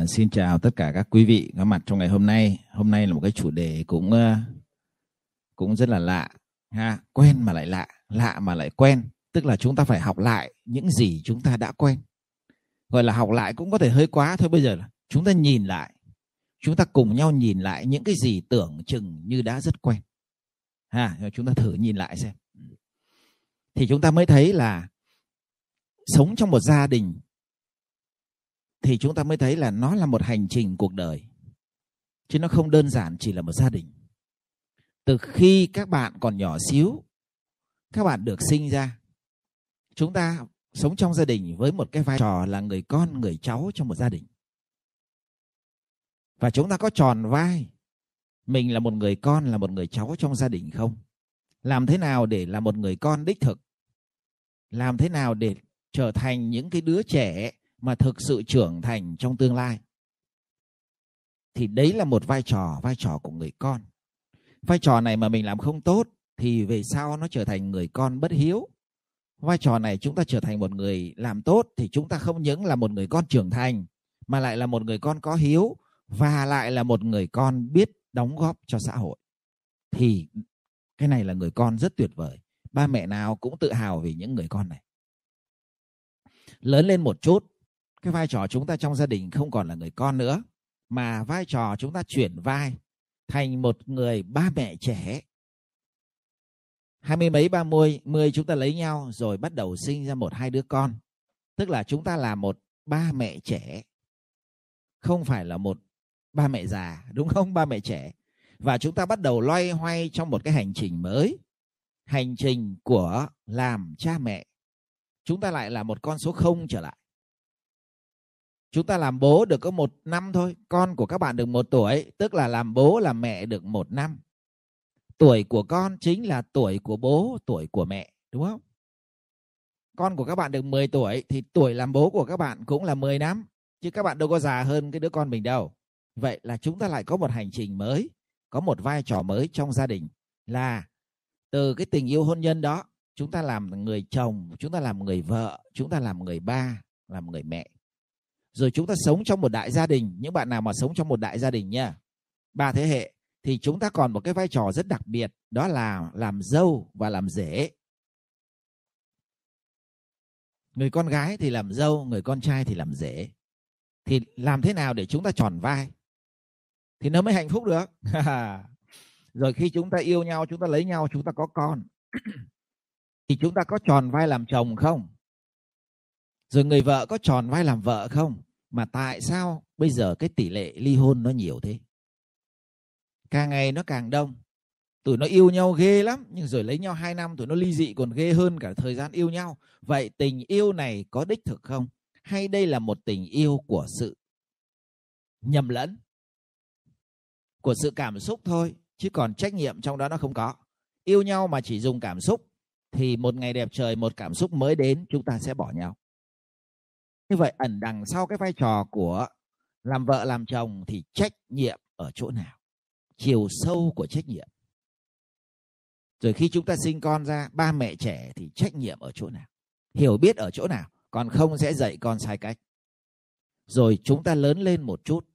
À, xin chào tất cả các quý vị có mặt trong ngày hôm nay. Hôm nay là một cái chủ đề cũng uh, cũng rất là lạ, ha, quen mà lại lạ, lạ mà lại quen. Tức là chúng ta phải học lại những gì chúng ta đã quen. Gọi là học lại cũng có thể hơi quá thôi. Bây giờ là chúng ta nhìn lại, chúng ta cùng nhau nhìn lại những cái gì tưởng chừng như đã rất quen. Ha, chúng ta thử nhìn lại xem. Thì chúng ta mới thấy là sống trong một gia đình thì chúng ta mới thấy là nó là một hành trình cuộc đời. Chứ nó không đơn giản chỉ là một gia đình. Từ khi các bạn còn nhỏ xíu, các bạn được sinh ra, chúng ta sống trong gia đình với một cái vai trò là người con, người cháu trong một gia đình. Và chúng ta có tròn vai, mình là một người con, là một người cháu trong gia đình không? Làm thế nào để là một người con đích thực? Làm thế nào để trở thành những cái đứa trẻ mà thực sự trưởng thành trong tương lai, thì đấy là một vai trò vai trò của người con. Vai trò này mà mình làm không tốt thì về sau nó trở thành người con bất hiếu. Vai trò này chúng ta trở thành một người làm tốt thì chúng ta không những là một người con trưởng thành, mà lại là một người con có hiếu và lại là một người con biết đóng góp cho xã hội. Thì cái này là người con rất tuyệt vời. Ba mẹ nào cũng tự hào vì những người con này. Lớn lên một chút cái vai trò chúng ta trong gia đình không còn là người con nữa, mà vai trò chúng ta chuyển vai thành một người ba mẹ trẻ. Hai mươi mấy, ba mươi mươi chúng ta lấy nhau rồi bắt đầu sinh ra một hai đứa con. Tức là chúng ta là một ba mẹ trẻ. Không phải là một ba mẹ già, đúng không? Ba mẹ trẻ. Và chúng ta bắt đầu loay hoay trong một cái hành trình mới. Hành trình của làm cha mẹ. Chúng ta lại là một con số không trở lại chúng ta làm bố được có một năm thôi, con của các bạn được một tuổi, tức là làm bố làm mẹ được một năm. Tuổi của con chính là tuổi của bố, tuổi của mẹ, đúng không? Con của các bạn được 10 tuổi thì tuổi làm bố của các bạn cũng là 10 năm, chứ các bạn đâu có già hơn cái đứa con mình đâu. Vậy là chúng ta lại có một hành trình mới, có một vai trò mới trong gia đình, là từ cái tình yêu hôn nhân đó, chúng ta làm người chồng, chúng ta làm người vợ, chúng ta làm người ba, làm người mẹ rồi chúng ta sống trong một đại gia đình, những bạn nào mà sống trong một đại gia đình nha, ba thế hệ, thì chúng ta còn một cái vai trò rất đặc biệt, đó là làm dâu và làm rể. Người con gái thì làm dâu, người con trai thì làm rể. Thì làm thế nào để chúng ta tròn vai? Thì nó mới hạnh phúc được. Rồi khi chúng ta yêu nhau, chúng ta lấy nhau, chúng ta có con. Thì chúng ta có tròn vai làm chồng không? Rồi người vợ có tròn vai làm vợ không? Mà tại sao bây giờ cái tỷ lệ ly hôn nó nhiều thế? Càng ngày nó càng đông. Tụi nó yêu nhau ghê lắm, nhưng rồi lấy nhau hai năm tụi nó ly dị còn ghê hơn cả thời gian yêu nhau. Vậy tình yêu này có đích thực không? Hay đây là một tình yêu của sự nhầm lẫn? Của sự cảm xúc thôi, chứ còn trách nhiệm trong đó nó không có. Yêu nhau mà chỉ dùng cảm xúc, thì một ngày đẹp trời, một cảm xúc mới đến, chúng ta sẽ bỏ nhau như vậy ẩn đằng sau cái vai trò của làm vợ, làm chồng thì trách nhiệm ở chỗ nào? Chiều sâu của trách nhiệm. Rồi khi chúng ta sinh con ra, ba mẹ trẻ thì trách nhiệm ở chỗ nào? Hiểu biết ở chỗ nào? Còn không sẽ dạy con sai cách. Rồi chúng ta lớn lên một chút.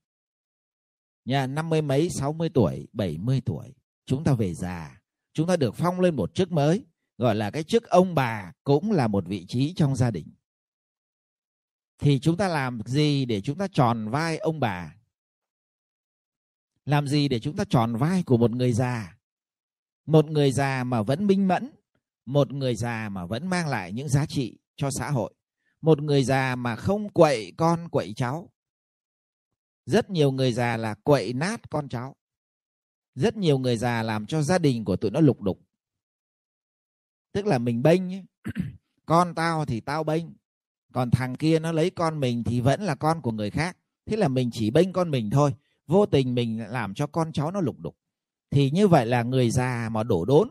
Nhà năm mươi mấy, sáu mươi tuổi, bảy mươi tuổi. Chúng ta về già. Chúng ta được phong lên một chức mới, gọi là cái chức ông bà cũng là một vị trí trong gia đình thì chúng ta làm gì để chúng ta tròn vai ông bà? Làm gì để chúng ta tròn vai của một người già? Một người già mà vẫn minh mẫn, một người già mà vẫn mang lại những giá trị cho xã hội, một người già mà không quậy con quậy cháu. Rất nhiều người già là quậy nát con cháu. Rất nhiều người già làm cho gia đình của tụi nó lục đục. Tức là mình bênh con tao thì tao bênh còn thằng kia nó lấy con mình thì vẫn là con của người khác. Thế là mình chỉ bênh con mình thôi. Vô tình mình làm cho con cháu nó lục đục. Thì như vậy là người già mà đổ đốn.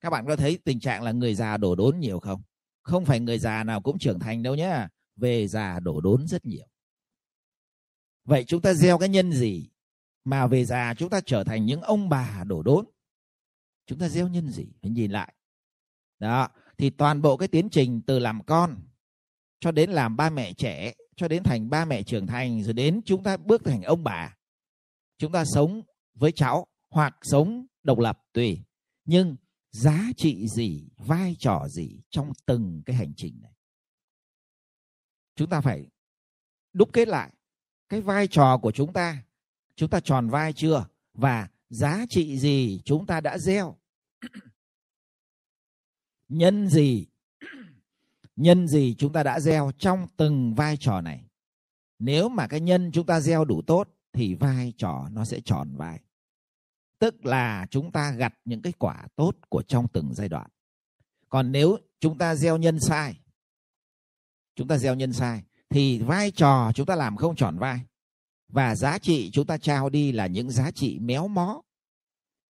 Các bạn có thấy tình trạng là người già đổ đốn nhiều không? Không phải người già nào cũng trưởng thành đâu nhé về già đổ đốn rất nhiều. Vậy chúng ta gieo cái nhân gì mà về già chúng ta trở thành những ông bà đổ đốn? Chúng ta gieo nhân gì? Phải nhìn lại. Đó, thì toàn bộ cái tiến trình từ làm con cho đến làm ba mẹ trẻ, cho đến thành ba mẹ trưởng thành, rồi đến chúng ta bước thành ông bà. Chúng ta sống với cháu, hoặc sống độc lập, tùy. Nhưng giá trị gì, vai trò gì trong từng cái hành trình này? Chúng ta phải đúc kết lại cái vai trò của chúng ta. Chúng ta tròn vai chưa? Và giá trị gì chúng ta đã gieo? Nhân gì nhân gì chúng ta đã gieo trong từng vai trò này? Nếu mà cái nhân chúng ta gieo đủ tốt, thì vai trò nó sẽ tròn vai. Tức là chúng ta gặt những cái quả tốt của trong từng giai đoạn. Còn nếu chúng ta gieo nhân sai, chúng ta gieo nhân sai, thì vai trò chúng ta làm không tròn vai. Và giá trị chúng ta trao đi là những giá trị méo mó.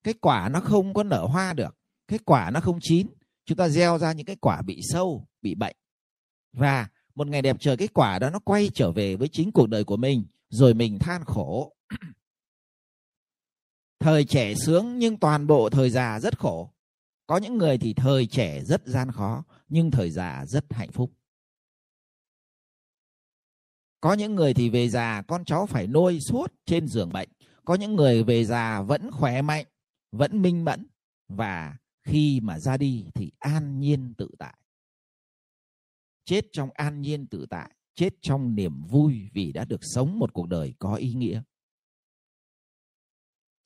Cái quả nó không có nở hoa được, cái quả nó không chín, chúng ta gieo ra những cái quả bị sâu bị bệnh. Và một ngày đẹp trời cái quả đó nó quay trở về với chính cuộc đời của mình, rồi mình than khổ. Thời trẻ sướng nhưng toàn bộ thời già rất khổ. Có những người thì thời trẻ rất gian khó, nhưng thời già rất hạnh phúc. Có những người thì về già con cháu phải nuôi suốt trên giường bệnh. Có những người về già vẫn khỏe mạnh, vẫn minh mẫn. Và khi mà ra đi thì an nhiên tự tại chết trong an nhiên tự tại, chết trong niềm vui vì đã được sống một cuộc đời có ý nghĩa.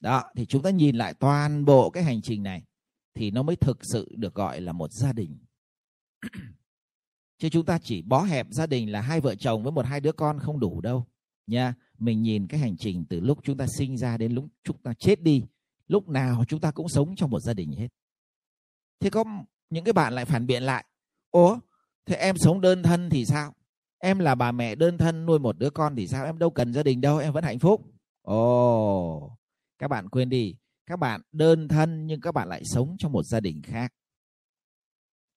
Đó, thì chúng ta nhìn lại toàn bộ cái hành trình này thì nó mới thực sự được gọi là một gia đình. Chứ chúng ta chỉ bó hẹp gia đình là hai vợ chồng với một hai đứa con không đủ đâu, nha. Mình nhìn cái hành trình từ lúc chúng ta sinh ra đến lúc chúng ta chết đi, lúc nào chúng ta cũng sống trong một gia đình hết. Thế có những cái bạn lại phản biện lại ố thế em sống đơn thân thì sao? Em là bà mẹ đơn thân nuôi một đứa con thì sao? Em đâu cần gia đình đâu, em vẫn hạnh phúc. Ồ, các bạn quên đi, các bạn đơn thân nhưng các bạn lại sống trong một gia đình khác.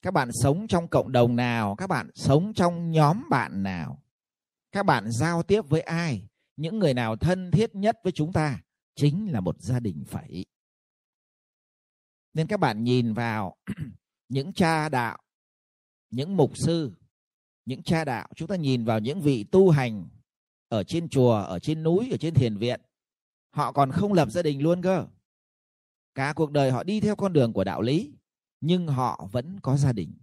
Các bạn sống trong cộng đồng nào? Các bạn sống trong nhóm bạn nào? Các bạn giao tiếp với ai? Những người nào thân thiết nhất với chúng ta chính là một gia đình phẩy. Nên các bạn nhìn vào những cha đạo những mục sư, những cha đạo. Chúng ta nhìn vào những vị tu hành ở trên chùa, ở trên núi, ở trên thiền viện, họ còn không lập gia đình luôn cơ. Cả cuộc đời họ đi theo con đường của đạo lý, nhưng họ vẫn có gia đình.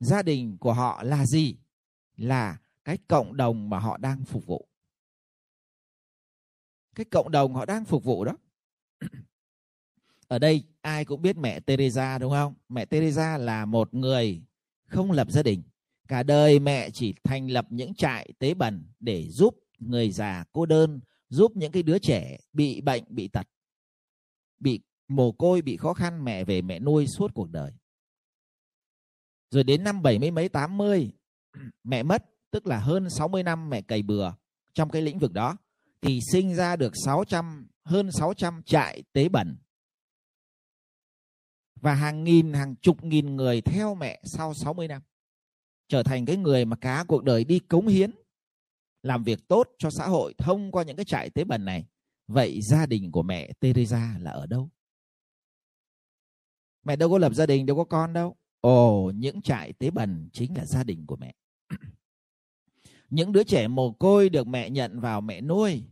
Gia đình của họ là gì? Là cái cộng đồng mà họ đang phục vụ. Cái cộng đồng họ đang phục vụ đó. Ở đây ai cũng biết mẹ Teresa, đúng không? Mẹ Teresa là một người không lập gia đình. Cả đời mẹ chỉ thành lập những trại tế bẩn để giúp người già cô đơn, giúp những cái đứa trẻ bị bệnh, bị tật, bị mồ côi, bị khó khăn, mẹ về mẹ nuôi suốt cuộc đời. Rồi đến năm bảy mươi mấy, tám mươi, mẹ mất, tức là hơn 60 năm mẹ cày bừa trong cái lĩnh vực đó, thì sinh ra được 600 hơn 600 trại tế bẩn và hàng nghìn, hàng chục nghìn người theo mẹ sau 60 năm, trở thành cái người mà cả cuộc đời đi cống hiến, làm việc tốt cho xã hội thông qua những cái trại tế bần này. Vậy gia đình của mẹ Teresa là ở đâu? Mẹ đâu có lập gia đình, đâu có con đâu. Ồ, những trại tế bần chính là gia đình của mẹ. Những đứa trẻ mồ côi được mẹ nhận vào mẹ nuôi.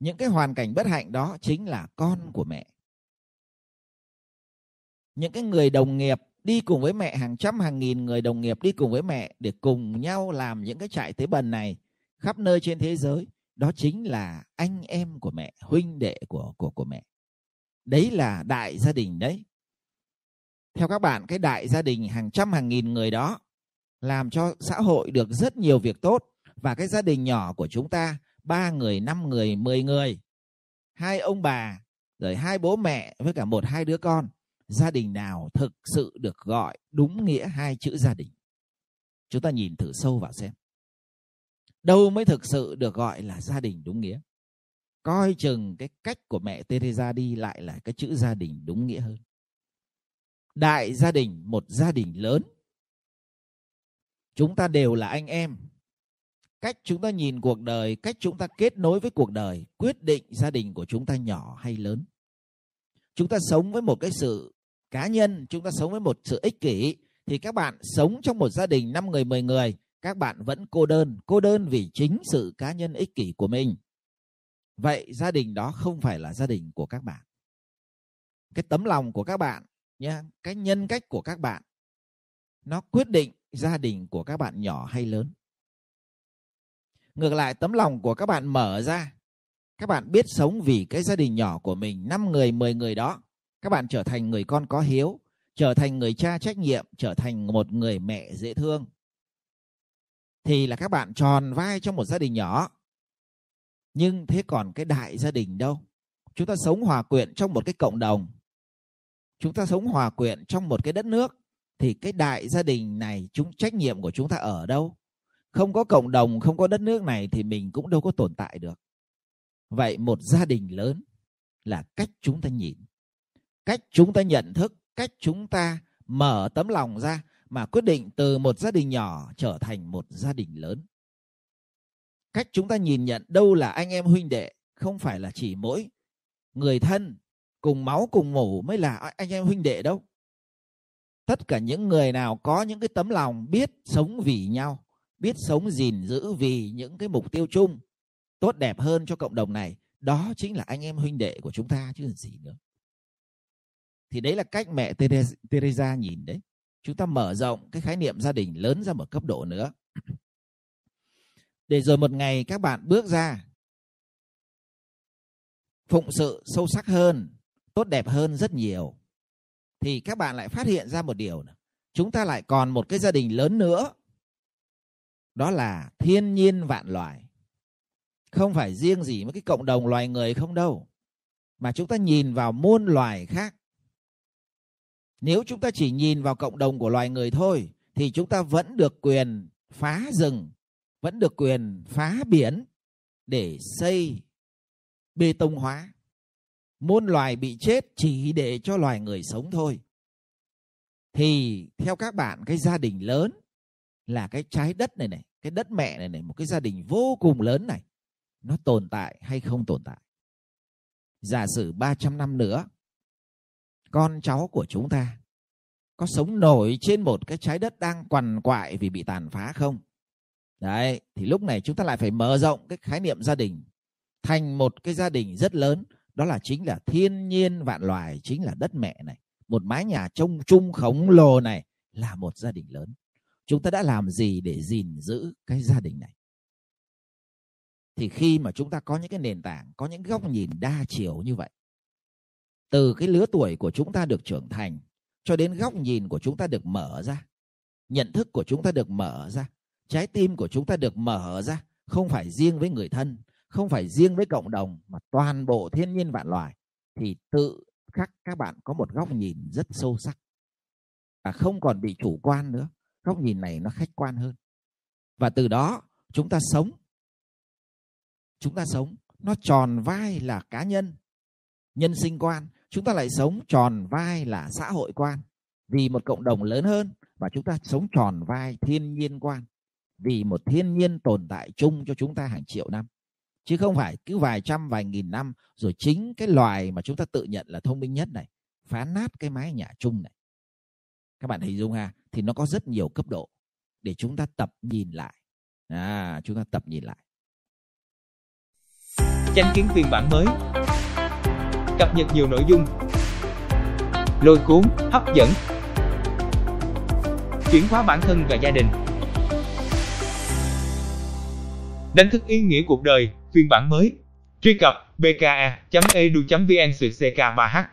Những cái hoàn cảnh bất hạnh đó chính là con của mẹ những cái người đồng nghiệp đi cùng với mẹ, hàng trăm, hàng nghìn người đồng nghiệp đi cùng với mẹ để cùng nhau làm những cái trại tế bần này khắp nơi trên thế giới, đó chính là anh em của mẹ, huynh đệ của của của mẹ. Đấy là đại gia đình đấy. Theo các bạn, cái đại gia đình hàng trăm, hàng nghìn người đó làm cho xã hội được rất nhiều việc tốt và cái gia đình nhỏ của chúng ta, ba người, năm người, mười người, hai ông bà, rồi hai bố mẹ với cả một, hai đứa con gia đình nào thực sự được gọi đúng nghĩa hai chữ gia đình? Chúng ta nhìn thử sâu vào xem. Đâu mới thực sự được gọi là gia đình đúng nghĩa? Coi chừng cái cách của mẹ Teresa đi lại là cái chữ gia đình đúng nghĩa hơn. Đại gia đình, một gia đình lớn. Chúng ta đều là anh em. Cách chúng ta nhìn cuộc đời, cách chúng ta kết nối với cuộc đời, quyết định gia đình của chúng ta nhỏ hay lớn. Chúng ta sống với một cái sự cá nhân chúng ta sống với một sự ích kỷ, thì các bạn sống trong một gia đình 5 người 10 người, các bạn vẫn cô đơn cô đơn vì chính sự cá nhân ích kỷ của mình. Vậy gia đình đó không phải là gia đình của các bạn. Cái tấm lòng của các bạn nhé cái nhân cách của các bạn, nó quyết định gia đình của các bạn nhỏ hay lớn. Ngược lại, tấm lòng của các bạn mở ra. Các bạn biết sống vì cái gia đình nhỏ của mình, năm người 10 người đó các bạn trở thành người con có hiếu, trở thành người cha trách nhiệm, trở thành một người mẹ dễ thương. Thì là các bạn tròn vai trong một gia đình nhỏ. Nhưng thế còn cái đại gia đình đâu? Chúng ta sống hòa quyện trong một cái cộng đồng. Chúng ta sống hòa quyện trong một cái đất nước. Thì cái đại gia đình này, chúng trách nhiệm của chúng ta ở đâu? Không có cộng đồng, không có đất nước này thì mình cũng đâu có tồn tại được. Vậy một gia đình lớn là cách chúng ta nhìn cách chúng ta nhận thức, cách chúng ta mở tấm lòng ra mà quyết định từ một gia đình nhỏ trở thành một gia đình lớn. Cách chúng ta nhìn nhận đâu là anh em huynh đệ, không phải là chỉ mỗi người thân cùng máu cùng mủ mới là anh em huynh đệ đâu. Tất cả những người nào có những cái tấm lòng biết sống vì nhau, biết sống gìn giữ vì những cái mục tiêu chung tốt đẹp hơn cho cộng đồng này, đó chính là anh em huynh đệ của chúng ta chứ gì nữa thì đấy là cách mẹ Teresa nhìn đấy. Chúng ta mở rộng cái khái niệm gia đình lớn ra một cấp độ nữa. Để rồi một ngày các bạn bước ra, phụng sự sâu sắc hơn, tốt đẹp hơn rất nhiều, thì các bạn lại phát hiện ra một điều nữa. chúng ta lại còn một cái gia đình lớn nữa. Đó là thiên nhiên vạn loài. Không phải riêng gì với cái cộng đồng loài người không đâu, mà chúng ta nhìn vào muôn loài khác nếu chúng ta chỉ nhìn vào cộng đồng của loài người thôi, thì chúng ta vẫn được quyền phá rừng, vẫn được quyền phá biển để xây bê tông hóa. Muôn loài bị chết chỉ để cho loài người sống thôi. Thì theo các bạn, cái gia đình lớn là cái trái đất này này, cái đất mẹ này này, một cái gia đình vô cùng lớn này, nó tồn tại hay không tồn tại? Giả sử 300 năm nữa con cháu của chúng ta. Có sống nổi trên một cái trái đất đang quằn quại vì bị tàn phá không? Đấy, thì lúc này chúng ta lại phải mở rộng cái khái niệm gia đình, thành một cái gia đình rất lớn. Đó là chính là thiên nhiên vạn loài, chính là đất mẹ này. Một mái nhà trông chung khổng lồ này là một gia đình lớn. Chúng ta đã làm gì để gìn giữ cái gia đình này? Thì khi mà chúng ta có những cái nền tảng, có những góc nhìn đa chiều như vậy từ cái lứa tuổi của chúng ta được trưởng thành, cho đến góc nhìn của chúng ta được mở ra, nhận thức của chúng ta được mở ra, trái tim của chúng ta được mở ra, không phải riêng với người thân, không phải riêng với cộng đồng, mà toàn bộ thiên nhiên vạn loài, thì tự khắc các bạn có một góc nhìn rất sâu sắc. Và không còn bị chủ quan nữa, góc nhìn này nó khách quan hơn. Và từ đó, chúng ta sống. Chúng ta sống, nó tròn vai là cá nhân nhân sinh quan chúng ta lại sống tròn vai là xã hội quan, vì một cộng đồng lớn hơn và chúng ta sống tròn vai thiên nhiên quan, vì một thiên nhiên tồn tại chung cho chúng ta hàng triệu năm. Chứ không phải cứ vài trăm, vài nghìn năm, rồi chính cái loài mà chúng ta tự nhận là thông minh nhất này, phá nát cái mái nhà chung này. Các bạn hình dung ha, thì nó có rất nhiều cấp độ để chúng ta tập nhìn lại. À chúng ta tập nhìn lại. Chánh kiến phiên bản mới cập nhật nhiều nội dung. Lôi cuốn, hấp dẫn. Chuyển hóa bản thân và gia đình. Đánh thức ý nghĩa cuộc đời, phiên bản mới. Truy cập bka.edu.vn ck 3h